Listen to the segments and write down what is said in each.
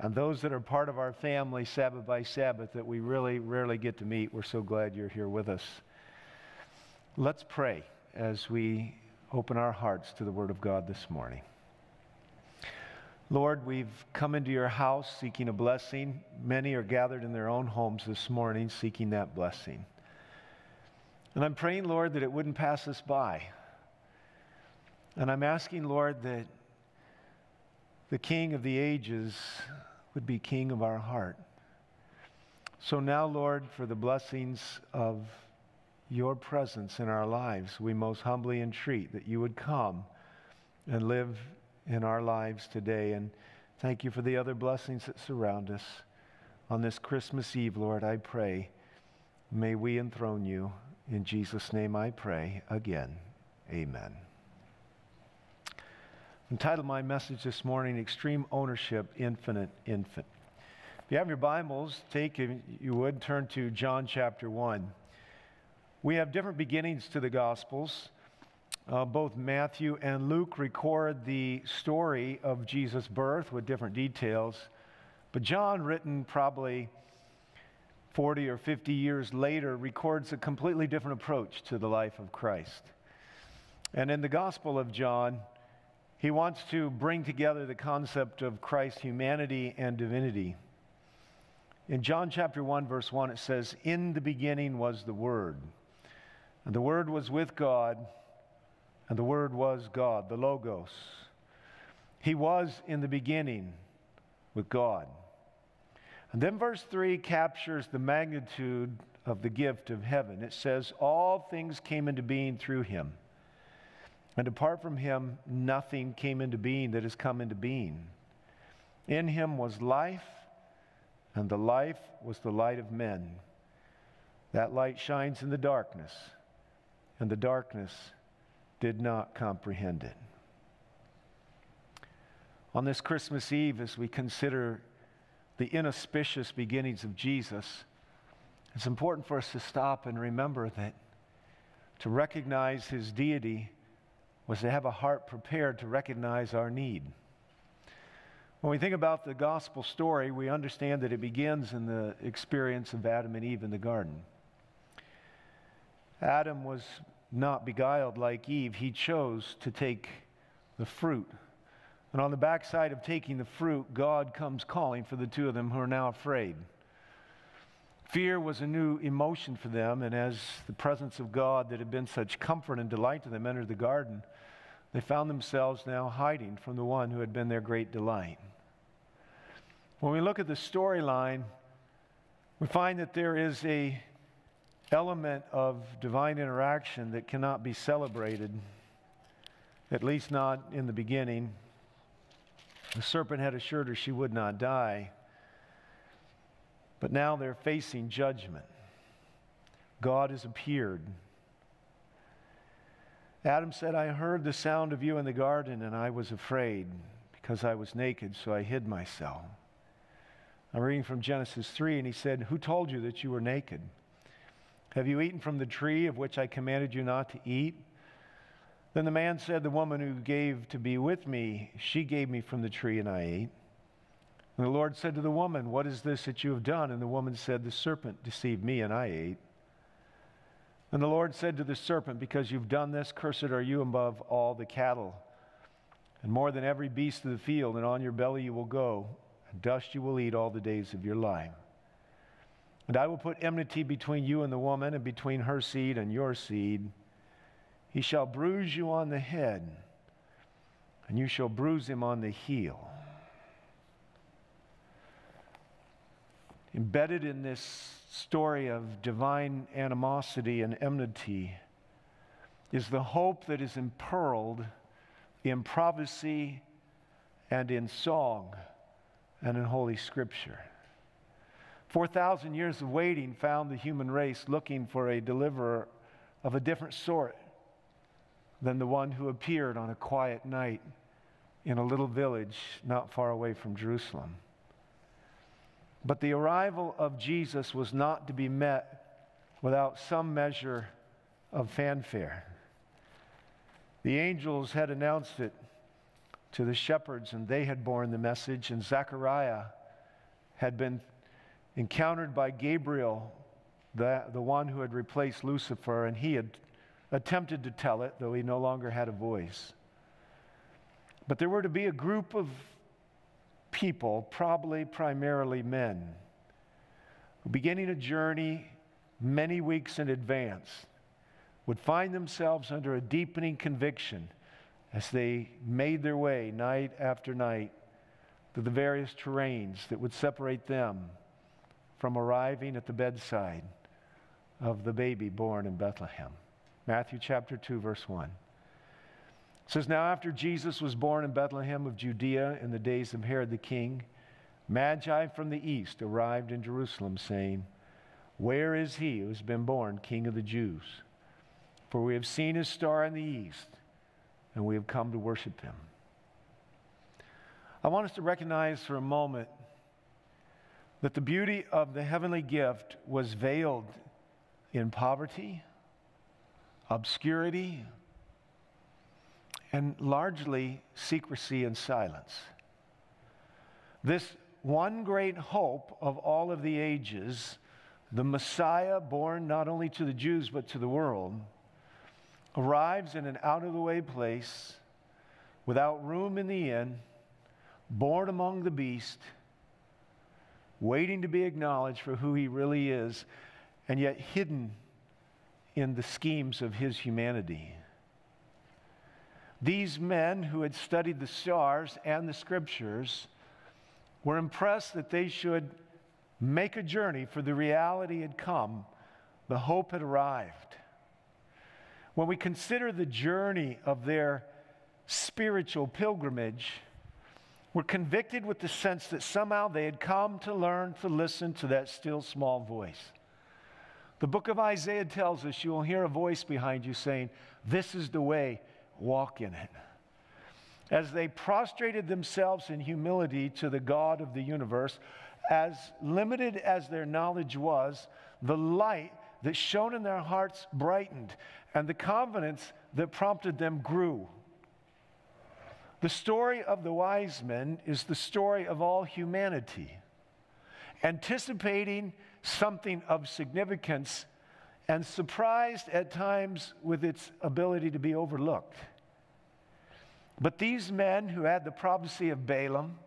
and those that are part of our family Sabbath by Sabbath that we really rarely get to meet. We're so glad you're here with us. Let's pray as we open our hearts to the Word of God this morning. Lord, we've come into your house seeking a blessing. Many are gathered in their own homes this morning seeking that blessing. And I'm praying, Lord, that it wouldn't pass us by. And I'm asking, Lord, that the King of the ages would be King of our heart. So now, Lord, for the blessings of your presence in our lives, we most humbly entreat that you would come and live in our lives today. And thank you for the other blessings that surround us. On this Christmas Eve, Lord, I pray, may we enthrone you. In Jesus' name I pray again. Amen. Entitled my message this morning, Extreme Ownership, Infinite Infant. If you have your Bibles, take, if you would, turn to John chapter 1. We have different beginnings to the Gospels. Uh, both Matthew and Luke record the story of Jesus' birth with different details. But John, written probably 40 or 50 years later, records a completely different approach to the life of Christ. And in the Gospel of John, he wants to bring together the concept of Christ's humanity and divinity. In John chapter 1, verse 1, it says, In the beginning was the Word, and the Word was with God, and the Word was God, the Logos. He was in the beginning with God. And then verse 3 captures the magnitude of the gift of heaven. It says, All things came into being through him. And apart from him, nothing came into being that has come into being. In him was life, and the life was the light of men. That light shines in the darkness, and the darkness did not comprehend it. On this Christmas Eve, as we consider the inauspicious beginnings of Jesus, it's important for us to stop and remember that to recognize his deity was to have a heart prepared to recognize our need. When we think about the gospel story, we understand that it begins in the experience of Adam and Eve in the garden. Adam was not beguiled like Eve, he chose to take the fruit. And on the backside of taking the fruit, God comes calling for the two of them who are now afraid. Fear was a new emotion for them, and as the presence of God that had been such comfort and delight to them entered the garden, they found themselves now hiding from the one who had been their great delight. When we look at the storyline, we find that there is a element of divine interaction that cannot be celebrated, at least not in the beginning. The serpent had assured her she would not die. But now they're facing judgment. God has appeared. Adam said, I heard the sound of you in the garden and I was afraid because I was naked, so I hid myself. I'm reading from Genesis 3, and he said, Who told you that you were naked? Have you eaten from the tree of which I commanded you not to eat? Then the man said, The woman who gave to be with me, she gave me from the tree, and I ate. And the Lord said to the woman, What is this that you have done? And the woman said, The serpent deceived me, and I ate. And the Lord said to the serpent, Because you've done this, cursed are you above all the cattle, and more than every beast of the field, and on your belly you will go, and dust you will eat all the days of your life. And I will put enmity between you and the woman, and between her seed and your seed. He shall bruise you on the head, and you shall bruise him on the heel. Embedded in this story of divine animosity and enmity is the hope that is impearled in prophecy and in song and in Holy Scripture. 4,000 years of waiting found the human race looking for a deliverer of a different sort than the one who appeared on a quiet night in a little village not far away from Jerusalem. But the arrival of Jesus was not to be met without some measure of fanfare. The angels had announced it to the shepherds, and they had borne the message, and Zechariah had been encountered by Gabriel, the, the one who had replaced Lucifer, and he had attempted to tell it, though he no longer had a voice. But there were to be a group of people, probably primarily men, beginning a journey many weeks in advance, would find themselves under a deepening conviction as they made their way night after night to the various terrains that would separate them from arriving at the bedside of the baby born in Bethlehem. Matthew chapter 2, verse 1. It says, Now after Jesus was born in Bethlehem of Judea in the days of Herod the king, Magi from the east arrived in Jerusalem, saying, Where is he who has been born King of the Jews? For we have seen his star in the east, and we have come to worship him. I want us to recognize for a moment that the beauty of the heavenly gift was veiled in poverty, obscurity, and largely secrecy and silence. This one great hope of all of the ages, the Messiah born not only to the Jews but to the world, arrives in an out of the way place without room in the inn, born among the beast, waiting to be acknowledged for who he really is, and yet hidden in the schemes of his humanity. These men who had studied the stars and the scriptures were impressed that they should make a journey, for the reality had come, the hope had arrived. When we consider the journey of their spiritual pilgrimage, we're convicted with the sense that somehow they had come to learn to listen to that still small voice. The book of Isaiah tells us you will hear a voice behind you saying, This is the way, walk in it. As they prostrated themselves in humility to the God of the universe, as limited as their knowledge was, the light that shone in their hearts brightened, and the confidence that prompted them grew. The story of the wise men is the story of all humanity, anticipating something of significance and surprised at times with its ability to be overlooked. But these men who had the prophecy of Balaam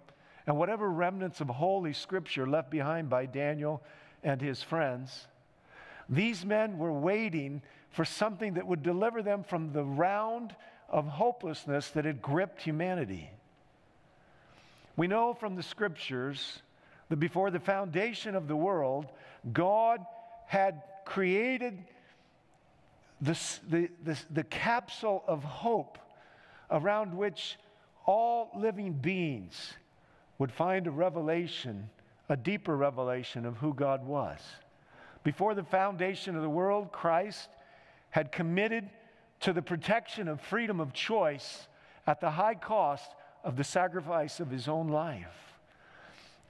and whatever remnants of Holy Scripture left behind by Daniel and his friends, these men were waiting for something that would deliver them from the round of hopelessness that had gripped humanity. We know from the Scriptures that before the foundation of the world, God had created the, the, the, the capsule of hope around which all living beings would find a revelation, a deeper revelation of who God was. Before the foundation of the world, Christ had committed to the protection of freedom of choice at the high cost of the sacrifice of his own life.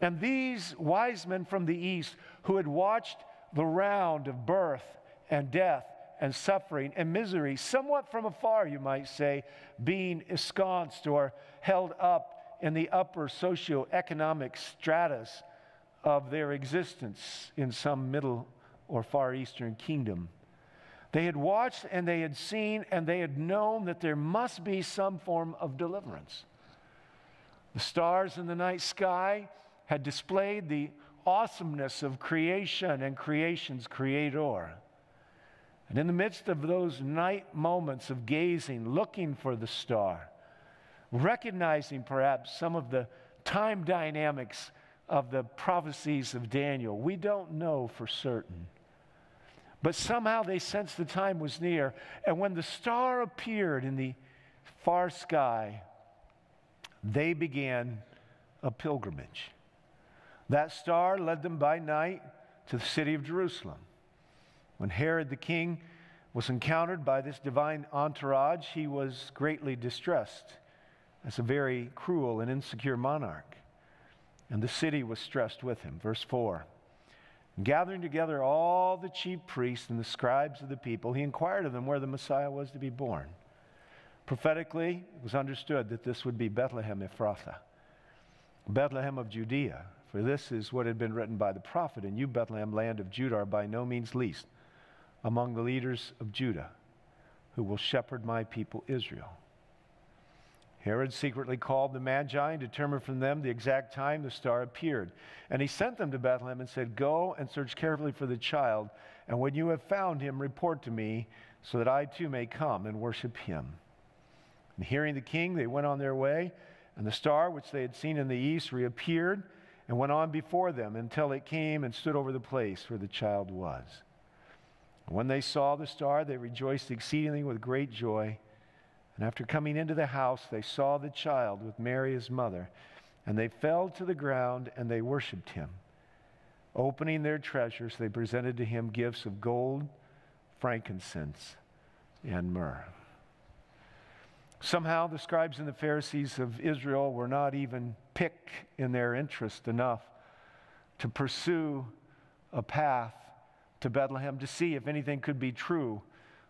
And these wise men from the east who had watched the round of birth and death and suffering and misery, somewhat from afar, you might say, being ensconced or held up in the upper socioeconomic stratus of their existence in some middle or far eastern kingdom. They had watched and they had seen and they had known that there must be some form of deliverance. The stars in the night sky had displayed the awesomeness of creation and creation's creator. And in the midst of those night moments of gazing, looking for the star, recognizing perhaps some of the time dynamics of the prophecies of Daniel, we don't know for certain. But somehow they sensed the time was near. And when the star appeared in the far sky, they began a pilgrimage. That star led them by night to the city of Jerusalem. When Herod the king was encountered by this divine entourage, he was greatly distressed as a very cruel and insecure monarch. And the city was stressed with him. Verse 4 Gathering together all the chief priests and the scribes of the people, he inquired of them where the Messiah was to be born. Prophetically, it was understood that this would be Bethlehem Ephrathah, Bethlehem of Judea. For this is what had been written by the prophet, and you, Bethlehem, land of Judah, are by no means least among the leaders of Judah, who will shepherd my people Israel. Herod secretly called the Magi and determined from them the exact time the star appeared. And he sent them to Bethlehem and said, Go and search carefully for the child, and when you have found him, report to me, so that I too may come and worship him. And hearing the king, they went on their way, and the star which they had seen in the east reappeared and went on before them until it came and stood over the place where the child was. And when they saw the star, they rejoiced exceedingly with great joy. And after coming into the house, they saw the child with Mary his mother, and they fell to the ground and they worshiped him. Opening their treasures, they presented to him gifts of gold, frankincense, and myrrh. Somehow, the scribes and the Pharisees of Israel were not even piqued in their interest enough to pursue a path to Bethlehem to see if anything could be true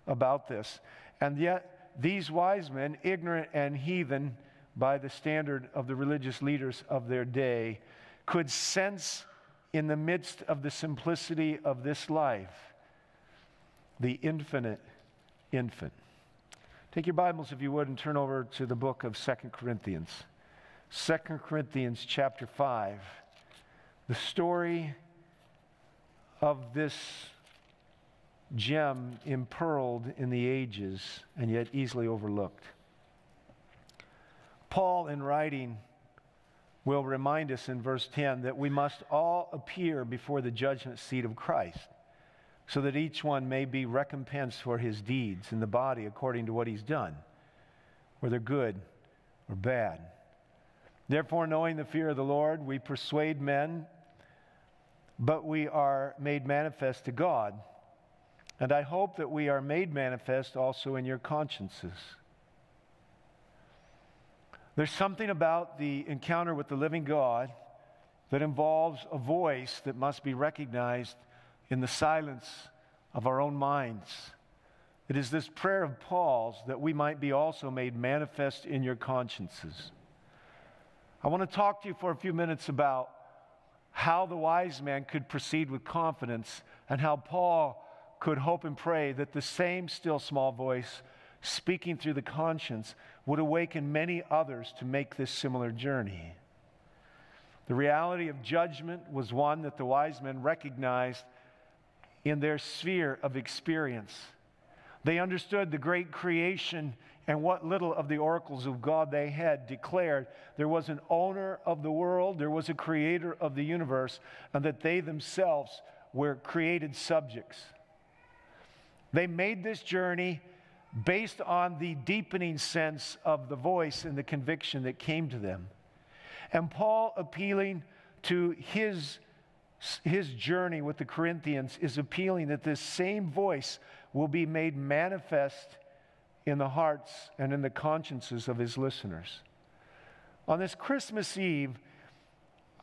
about this. And yet, these wise men, ignorant and heathen by the standard of the religious leaders of their day, could sense in the midst of the simplicity of this life the infinite infant. Take your Bibles, if you would, and turn over to the book of Second Corinthians. Second Corinthians chapter 5. The story of this gem impearled in the ages and yet easily overlooked. Paul, in writing, will remind us in verse 10 that we must all appear before the judgment seat of Christ, so that each one may be recompensed for his deeds in the body according to what he's done, whether good or bad. Therefore, knowing the fear of the Lord, we persuade men, but we are made manifest to God. And I hope that we are made manifest also in your consciences. There's something about the encounter with the living God that involves a voice that must be recognized in the silence of our own minds. It is this prayer of Paul's that we might be also made manifest in your consciences. I want to talk to you for a few minutes about how the wise man could proceed with confidence and how Paul could hope and pray that the same still small voice speaking through the conscience would awaken many others to make this similar journey. The reality of judgment was one that the wise men recognized in their sphere of experience. They understood the great creation and what little of the oracles of God they had declared. There was an owner of the world, there was a creator of the universe, and that they themselves were created subjects. They made this journey based on the deepening sense of the voice and the conviction that came to them. And Paul, appealing to his, his journey with the Corinthians, is appealing that this same voice will be made manifest in the hearts and in the consciences of his listeners. On this Christmas Eve,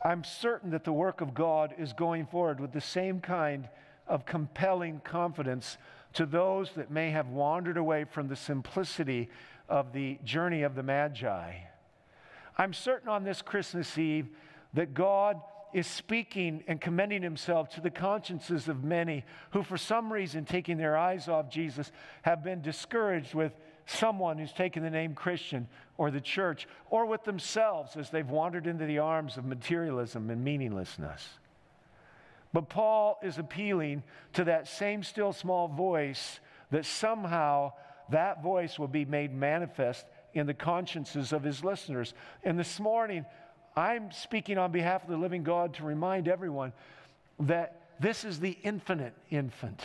I'm certain that the work of God is going forward with the same kind of compelling confidence to those that may have wandered away from the simplicity of the journey of the Magi. I'm certain on this Christmas Eve that God is speaking and commending himself to the consciences of many who, for some reason, taking their eyes off Jesus, have been discouraged with someone who's taken the name Christian or the church or with themselves as they've wandered into the arms of materialism and meaninglessness. But Paul is appealing to that same still small voice that somehow that voice will be made manifest in the consciences of his listeners. And this morning, I'm speaking on behalf of the living God to remind everyone that this is the infinite infant.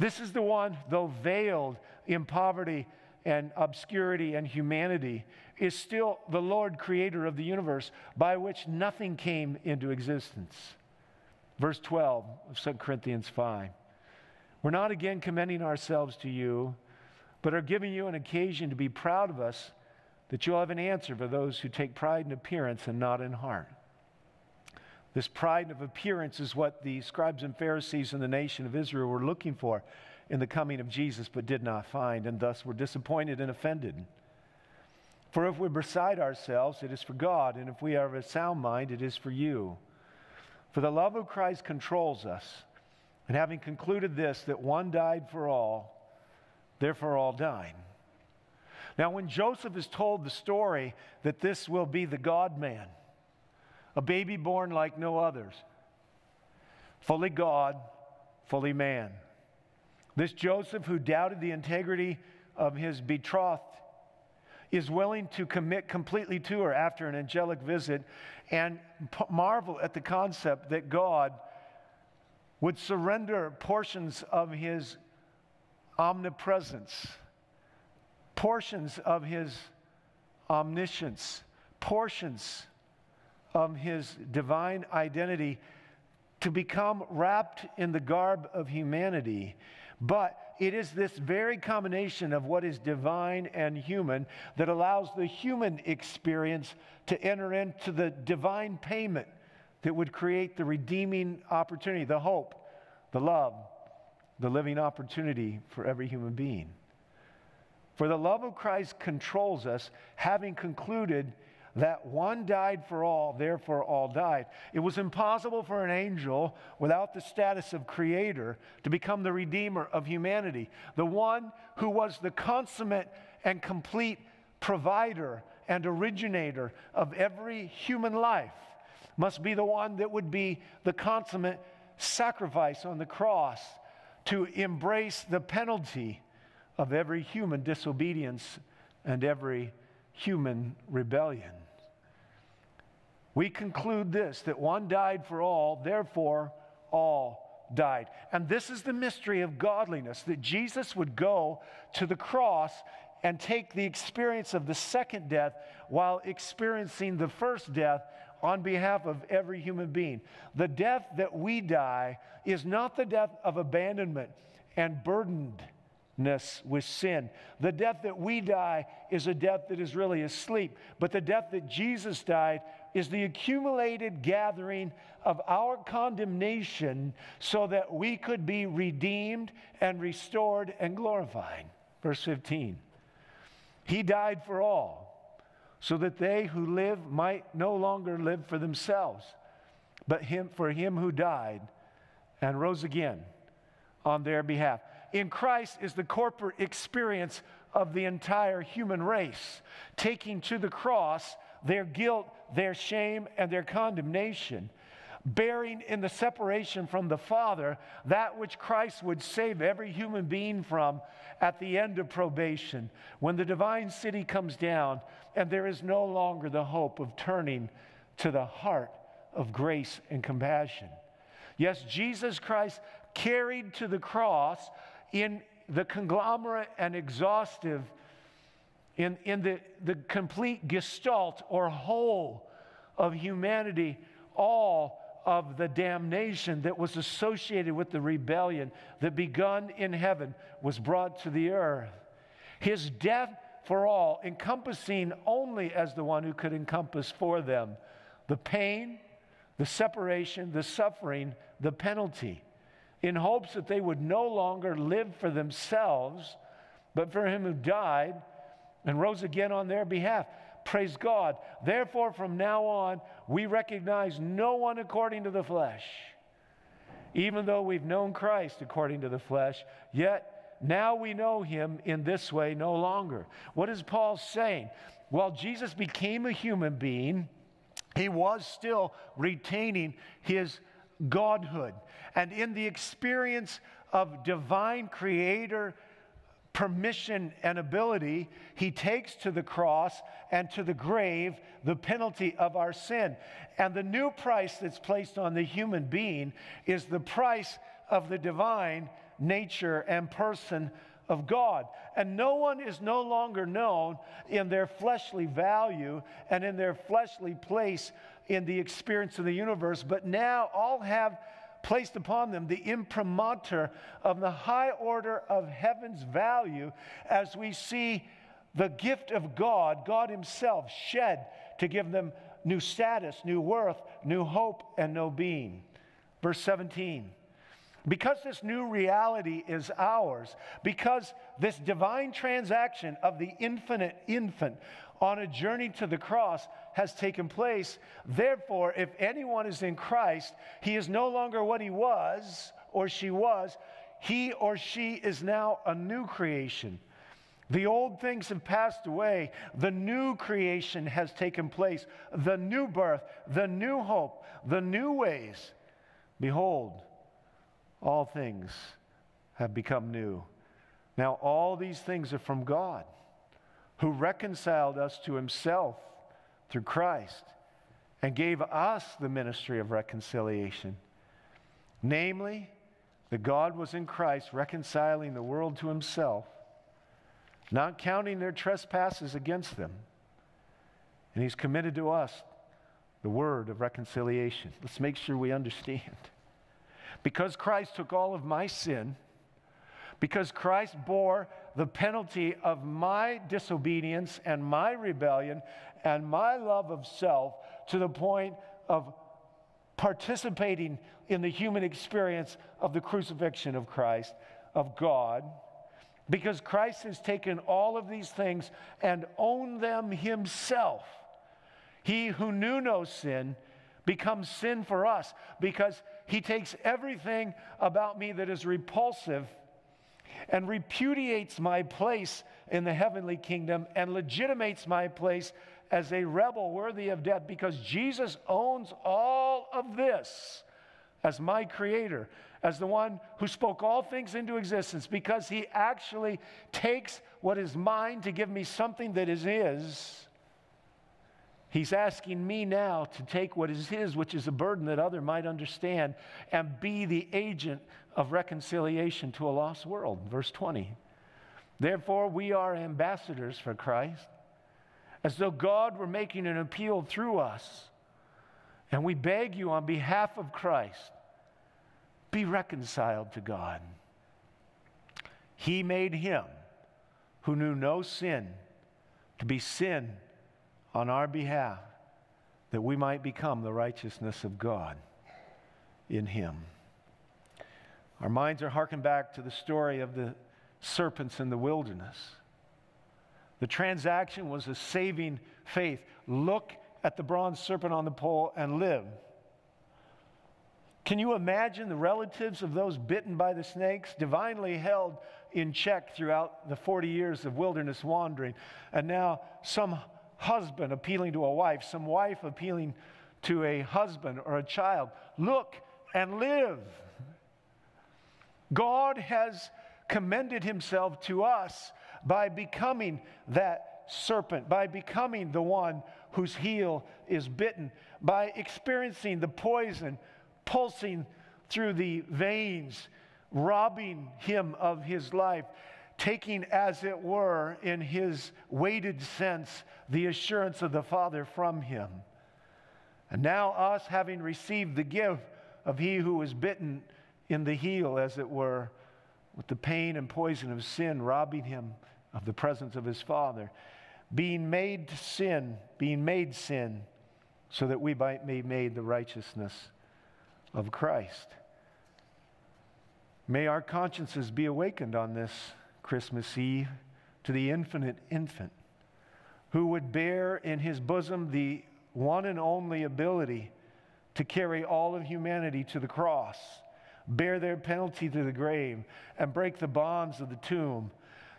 This is the one, though veiled in poverty and obscurity and humanity, is still the Lord creator of the universe by which nothing came into existence. Verse 12 of 2 Corinthians 5. We're not again commending ourselves to you, but are giving you an occasion to be proud of us that you'll have an answer for those who take pride in appearance and not in heart. This pride of appearance is what the scribes and Pharisees in the nation of Israel were looking for in the coming of Jesus, but did not find, and thus were disappointed and offended. For if we're beside ourselves, it is for God, and if we are of a sound mind, it is for you. For the love of Christ controls us. And having concluded this, that one died for all, therefore all died. Now, when Joseph is told the story that this will be the God man, a baby born like no others, fully God, fully man, this Joseph who doubted the integrity of his betrothed is willing to commit completely to her after an angelic visit and marvel at the concept that God would surrender portions of his omnipresence, portions of his omniscience, portions of his divine identity to become wrapped in the garb of humanity. But it is this very combination of what is divine and human that allows the human experience to enter into the divine payment that would create the redeeming opportunity, the hope, the love, the living opportunity for every human being. For the love of Christ controls us, having concluded that one died for all, therefore all died. It was impossible for an angel without the status of creator to become the redeemer of humanity, the one who was the consummate and complete provider and originator of every human life. Must be the one that would be the consummate sacrifice on the cross to embrace the penalty of every human disobedience and every human rebellion. We conclude this that one died for all, therefore all died. And this is the mystery of godliness that Jesus would go to the cross and take the experience of the second death while experiencing the first death on behalf of every human being. The death that we die is not the death of abandonment and burdened with sin. The death that we die is a death that is really asleep. But the death that Jesus died is the accumulated gathering of our condemnation so that we could be redeemed and restored and glorified. Verse 15. He died for all, so that they who live might no longer live for themselves, but him, for him who died and rose again on their behalf in Christ is the corporate experience of the entire human race, taking to the cross their guilt, their shame, and their condemnation, bearing in the separation from the Father that which Christ would save every human being from at the end of probation, when the divine city comes down and there is no longer the hope of turning to the heart of grace and compassion. Yes, Jesus Christ carried to the cross in the conglomerate and exhaustive, in, in the, the complete gestalt or whole of humanity, all of the damnation that was associated with the rebellion that begun in heaven was brought to the earth. His death for all, encompassing only as the one who could encompass for them the pain, the separation, the suffering, the penalty in hopes that they would no longer live for themselves, but for him who died and rose again on their behalf. Praise God. Therefore, from now on, we recognize no one according to the flesh. Even though we've known Christ according to the flesh, yet now we know him in this way no longer. What is Paul saying? While Jesus became a human being, he was still retaining his godhood. And in the experience of divine creator permission and ability, he takes to the cross and to the grave the penalty of our sin. And the new price that's placed on the human being is the price of the divine nature and person of God. And no one is no longer known in their fleshly value and in their fleshly place in the experience of the universe, but now all have placed upon them the imprimatur of the high order of heaven's value as we see the gift of God, God Himself, shed to give them new status, new worth, new hope, and new being. Verse 17 because this new reality is ours, because this divine transaction of the infinite infant on a journey to the cross has taken place, therefore, if anyone is in Christ, he is no longer what he was or she was. He or she is now a new creation. The old things have passed away. The new creation has taken place. The new birth, the new hope, the new ways. Behold, all things have become new. Now, all these things are from God, who reconciled us to himself through Christ and gave us the ministry of reconciliation. Namely, that God was in Christ reconciling the world to himself, not counting their trespasses against them. And he's committed to us the word of reconciliation. Let's make sure we understand. Because Christ took all of my sin, because Christ bore the penalty of my disobedience and my rebellion and my love of self to the point of participating in the human experience of the crucifixion of Christ, of God, because Christ has taken all of these things and owned them himself. He who knew no sin becomes sin for us because he takes everything about me that is repulsive and repudiates my place in the heavenly kingdom and legitimates my place as a rebel worthy of death because Jesus owns all of this as my creator, as the one who spoke all things into existence, because he actually takes what is mine to give me something that is his He's asking me now to take what is His, which is a burden that other might understand, and be the agent of reconciliation to a lost world. Verse 20. Therefore, we are ambassadors for Christ, as though God were making an appeal through us. And we beg you on behalf of Christ, be reconciled to God. He made him who knew no sin to be sin on our behalf that we might become the righteousness of God in Him. Our minds are harkened back to the story of the serpents in the wilderness. The transaction was a saving faith. Look at the bronze serpent on the pole and live. Can you imagine the relatives of those bitten by the snakes, divinely held in check throughout the 40 years of wilderness wandering, and now some husband appealing to a wife, some wife appealing to a husband or a child. Look and live. God has commended himself to us by becoming that serpent, by becoming the one whose heel is bitten, by experiencing the poison pulsing through the veins, robbing him of his life taking, as it were, in his weighted sense, the assurance of the Father from him. And now, us having received the gift of he who was bitten in the heel, as it were, with the pain and poison of sin, robbing him of the presence of his Father, being made sin, being made sin, so that we might be made the righteousness of Christ. May our consciences be awakened on this Christmas Eve to the infinite infant who would bear in his bosom the one and only ability to carry all of humanity to the cross, bear their penalty to the grave, and break the bonds of the tomb,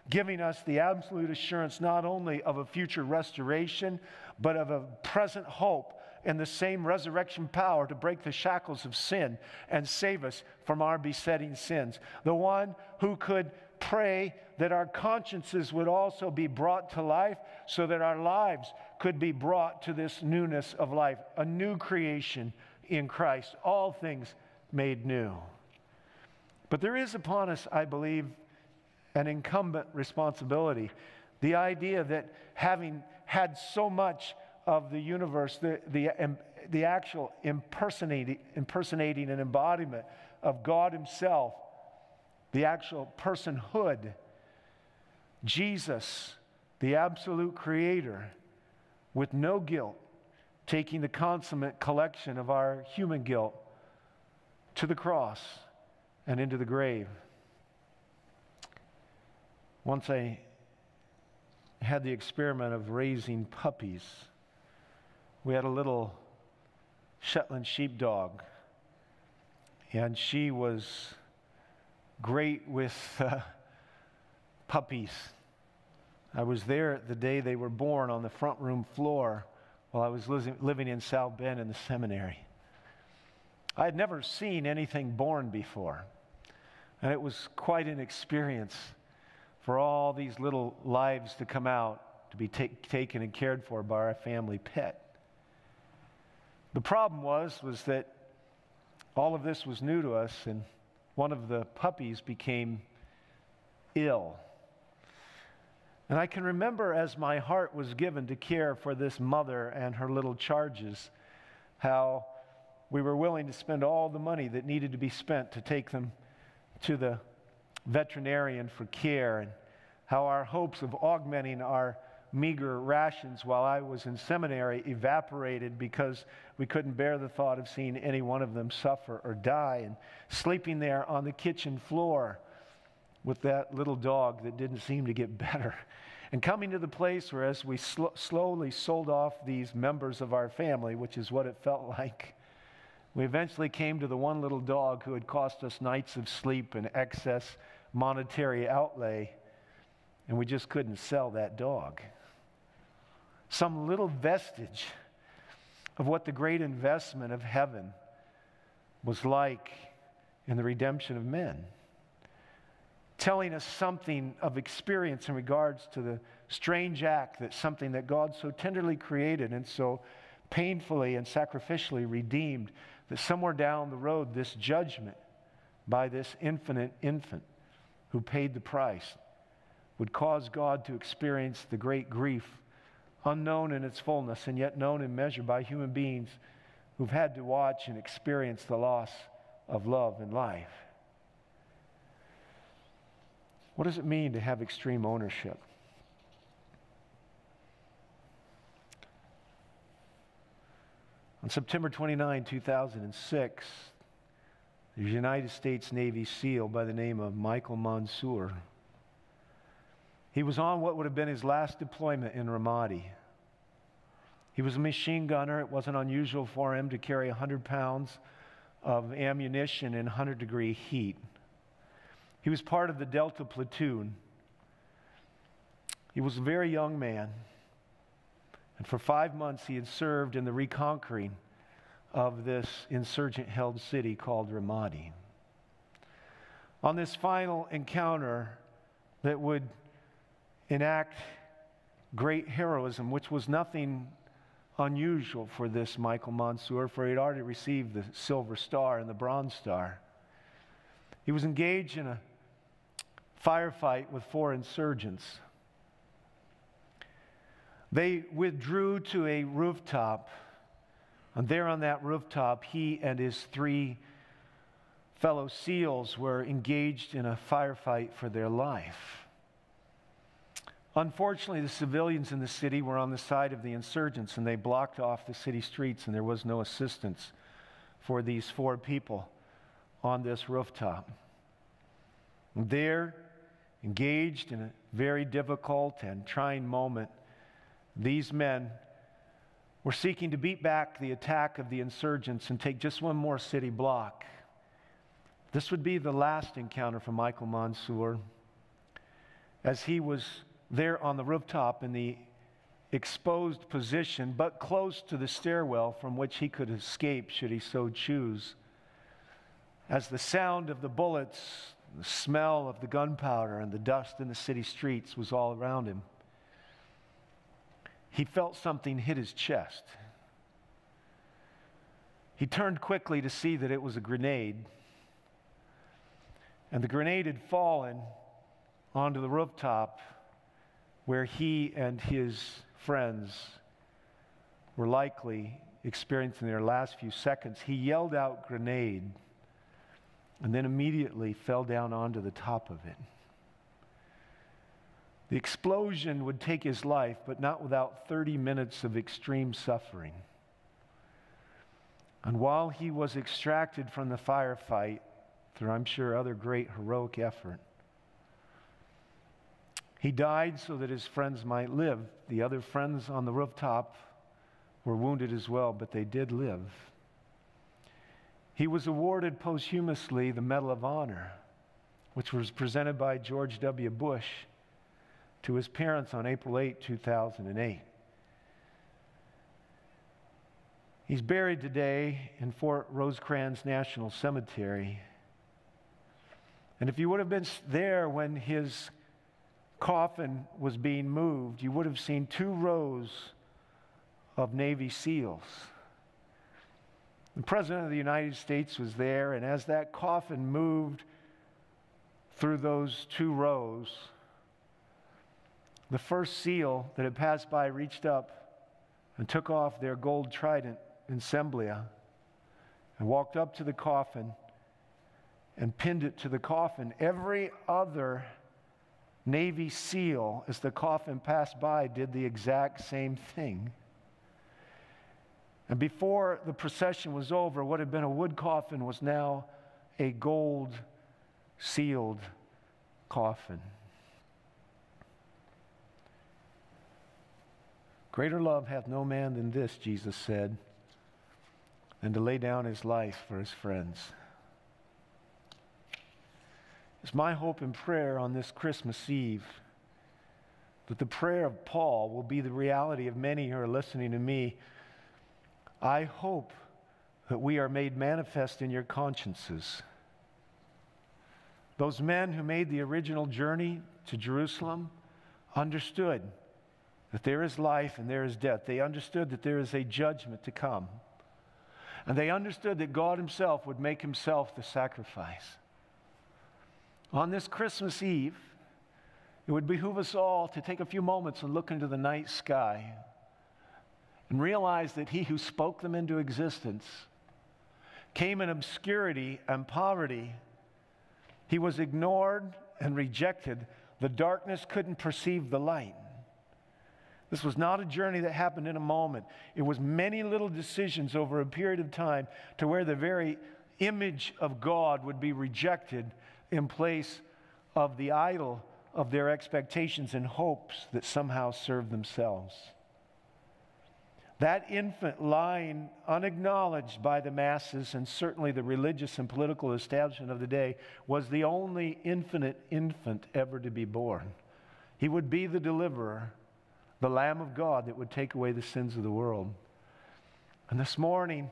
giving us the absolute assurance not only of a future restoration, but of a present hope in the same resurrection power to break the shackles of sin and save us from our besetting sins. The one who could pray that our consciences would also be brought to life so that our lives could be brought to this newness of life, a new creation in Christ, all things made new. But there is upon us, I believe, an incumbent responsibility. The idea that having had so much of the universe, the, the, the actual impersonating, impersonating and embodiment of God Himself, the actual personhood. Jesus, the absolute creator, with no guilt, taking the consummate collection of our human guilt to the cross and into the grave. Once I had the experiment of raising puppies. We had a little Shetland sheepdog, and she was great with uh, puppies. I was there the day they were born on the front room floor while I was living in South Bend in the seminary. I had never seen anything born before, and it was quite an experience for all these little lives to come out to be take, taken and cared for by our family pet. The problem was was that all of this was new to us, and one of the puppies became ill. And I can remember as my heart was given to care for this mother and her little charges, how we were willing to spend all the money that needed to be spent to take them to the veterinarian for care, and how our hopes of augmenting our meager rations while I was in seminary evaporated because we couldn't bear the thought of seeing any one of them suffer or die, and sleeping there on the kitchen floor with that little dog that didn't seem to get better. And coming to the place where, as we sl- slowly sold off these members of our family, which is what it felt like, we eventually came to the one little dog who had cost us nights of sleep and excess monetary outlay, and we just couldn't sell that dog. Some little vestige of what the great investment of heaven was like in the redemption of men. Telling us something of experience in regards to the strange act that something that God so tenderly created and so painfully and sacrificially redeemed that somewhere down the road, this judgment by this infinite infant who paid the price would cause God to experience the great grief, unknown in its fullness and yet known in measure by human beings who've had to watch and experience the loss of love and life. What does it mean to have extreme ownership? On September 29, 2006, the United States Navy SEAL by the name of Michael Monsoor. He was on what would have been his last deployment in Ramadi. He was a machine gunner. It wasn't unusual for him to carry 100 pounds of ammunition in 100 degree heat. He was part of the Delta platoon. He was a very young man. And for five months, he had served in the reconquering of this insurgent held city called Ramadi. On this final encounter that would enact great heroism, which was nothing unusual for this Michael Monsoor, for he had already received the Silver Star and the Bronze Star. He was engaged in a firefight with four insurgents. They withdrew to a rooftop, and there on that rooftop, he and his three fellow SEALs were engaged in a firefight for their life. Unfortunately, the civilians in the city were on the side of the insurgents, and they blocked off the city streets, and there was no assistance for these four people on this rooftop. And there, engaged in a very difficult and trying moment, these men were seeking to beat back the attack of the insurgents and take just one more city block. This would be the last encounter for Michael Monsoor as he was there on the rooftop in the exposed position, but close to the stairwell from which he could escape should he so choose. As the sound of the bullets, the smell of the gunpowder, and the dust in the city streets was all around him he felt something hit his chest. He turned quickly to see that it was a grenade. And the grenade had fallen onto the rooftop where he and his friends were likely experiencing their last few seconds. He yelled out, grenade, and then immediately fell down onto the top of it. The explosion would take his life, but not without 30 minutes of extreme suffering. And while he was extracted from the firefight, through, I'm sure, other great heroic effort. He died so that his friends might live. The other friends on the rooftop were wounded as well, but they did live. He was awarded posthumously the Medal of Honor, which was presented by George W. Bush to his parents on April 8, 2008. He's buried today in Fort Rosecrans National Cemetery. And if you would have been there when his coffin was being moved, you would have seen two rows of Navy SEALs. The President of the United States was there, and as that coffin moved through those two rows, the first SEAL that had passed by reached up and took off their gold trident insignia and walked up to the coffin and pinned it to the coffin. Every other Navy SEAL, as the coffin passed by, did the exact same thing. And before the procession was over, what had been a wood coffin was now a gold sealed coffin. Greater love hath no man than this, Jesus said, than to lay down his life for his friends. It's my hope and prayer on this Christmas Eve that the prayer of Paul will be the reality of many who are listening to me. I hope that we are made manifest in your consciences. Those men who made the original journey to Jerusalem understood that there is life and there is death. They understood that there is a judgment to come. And they understood that God Himself would make Himself the sacrifice on this Christmas Eve, it would behoove us all to take a few moments and look into the night sky and realize that He who spoke them into existence came in obscurity and poverty. He was ignored and rejected. The darkness couldn't perceive the light. This was not a journey that happened in a moment. It was many little decisions over a period of time to where the very image of God would be rejected in place of the idol of their expectations and hopes that somehow served themselves. That infant lying unacknowledged by the masses and certainly the religious and political establishment of the day was the only infinite infant ever to be born. He would be the deliverer, the Lamb of God that would take away the sins of the world. And this morning,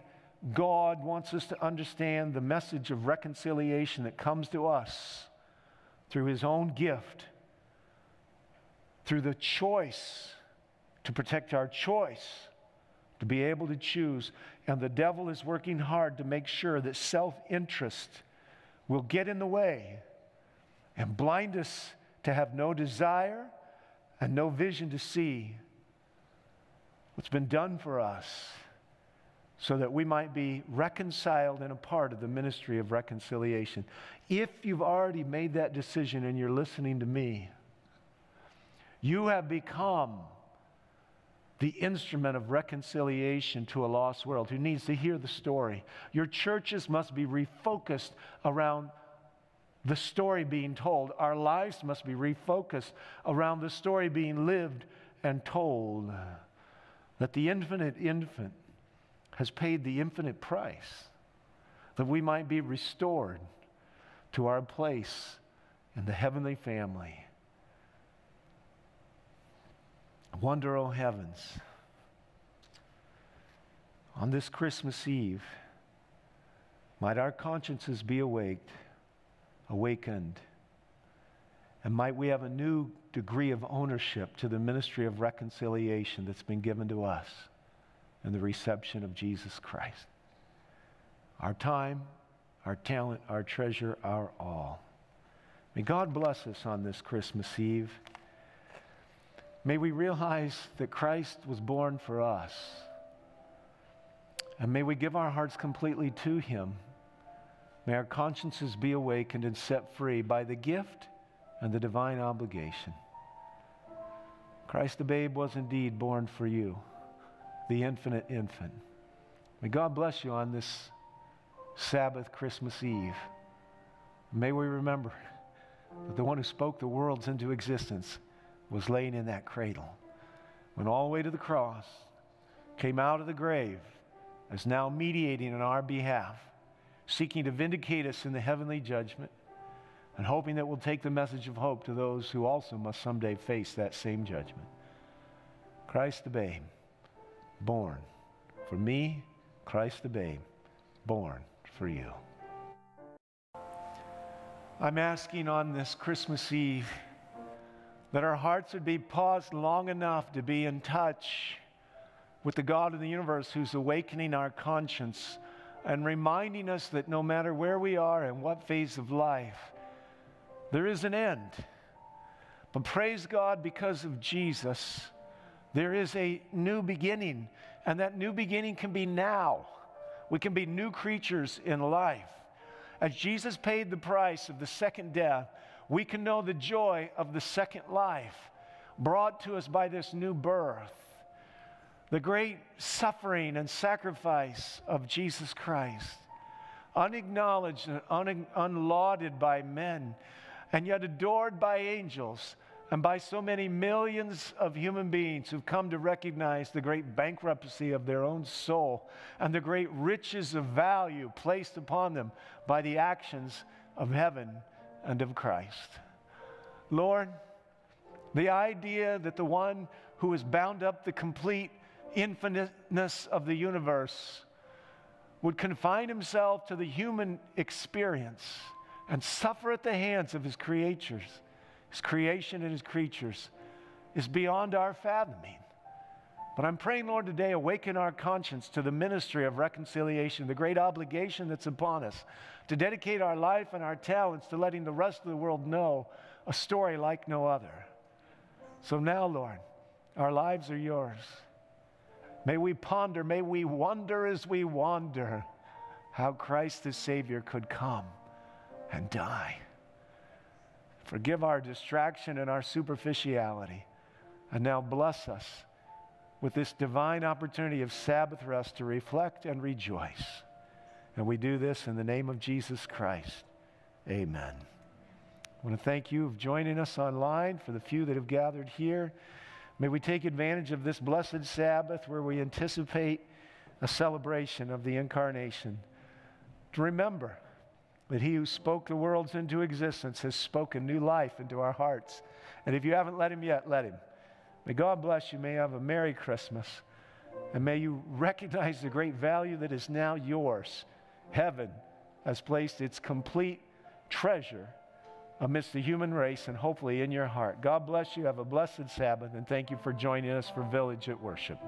God wants us to understand the message of reconciliation that comes to us through His own gift, through the choice to protect our choice, to be able to choose. And the devil is working hard to make sure that self interest will get in the way and blind us to have no desire and no vision to see what's been done for us so that we might be reconciled and a part of the ministry of reconciliation. If you've already made that decision and you're listening to me, you have become the instrument of reconciliation to a lost world who needs to hear the story. Your churches must be refocused around the story being told. Our lives must be refocused around the story being lived and told. That the infinite infant has paid the infinite price that we might be restored to our place in the heavenly family. Wonder, O oh heavens, on this Christmas Eve, might our consciences be awaked, awakened, and might we have a new degree of ownership to the ministry of reconciliation that's been given to us and the reception of Jesus Christ. Our time, our talent, our treasure, our all. May God bless us on this Christmas Eve. May we realize that Christ was born for us. And may we give our hearts completely to Him. May our consciences be awakened and set free by the gift and the divine obligation. Christ the babe was indeed born for you the infinite infant. May God bless you on this Sabbath Christmas Eve. May we remember that the one who spoke the worlds into existence was laying in that cradle. Went all the way to the cross, came out of the grave, is now mediating on our behalf, seeking to vindicate us in the heavenly judgment, and hoping that we'll take the message of hope to those who also must someday face that same judgment. Christ the babe, born for me, Christ the babe, born for you. I'm asking on this Christmas Eve that our hearts would be paused long enough to be in touch with the God of the universe who's awakening our conscience and reminding us that no matter where we are and what phase of life, there is an end. But praise God, because of Jesus, there is a new beginning, and that new beginning can be now. We can be new creatures in life. As Jesus paid the price of the second death, we can know the joy of the second life brought to us by this new birth. The great suffering and sacrifice of Jesus Christ, unacknowledged and un- unlauded by men, and yet adored by angels and by so many millions of human beings who've come to recognize the great bankruptcy of their own soul and the great riches of value placed upon them by the actions of heaven and of Christ. Lord, the idea that the one who has bound up the complete infiniteness of the universe would confine himself to the human experience and suffer at the hands of his creatures his creation and his creatures, is beyond our fathoming. But I'm praying, Lord, today, awaken our conscience to the ministry of reconciliation, the great obligation that's upon us to dedicate our life and our talents to letting the rest of the world know a story like no other. So now, Lord, our lives are yours. May we ponder, may we wonder as we wander how Christ the Savior could come and die Forgive our distraction and our superficiality. And now bless us with this divine opportunity of Sabbath rest to reflect and rejoice. And we do this in the name of Jesus Christ. Amen. I want to thank you for joining us online, for the few that have gathered here. May we take advantage of this blessed Sabbath where we anticipate a celebration of the incarnation. To remember, that he who spoke the worlds into existence has spoken new life into our hearts. And if you haven't let him yet, let him. May God bless you. May you have a Merry Christmas. And may you recognize the great value that is now yours. Heaven has placed its complete treasure amidst the human race and hopefully in your heart. God bless you. Have a blessed Sabbath. And thank you for joining us for Village at Worship.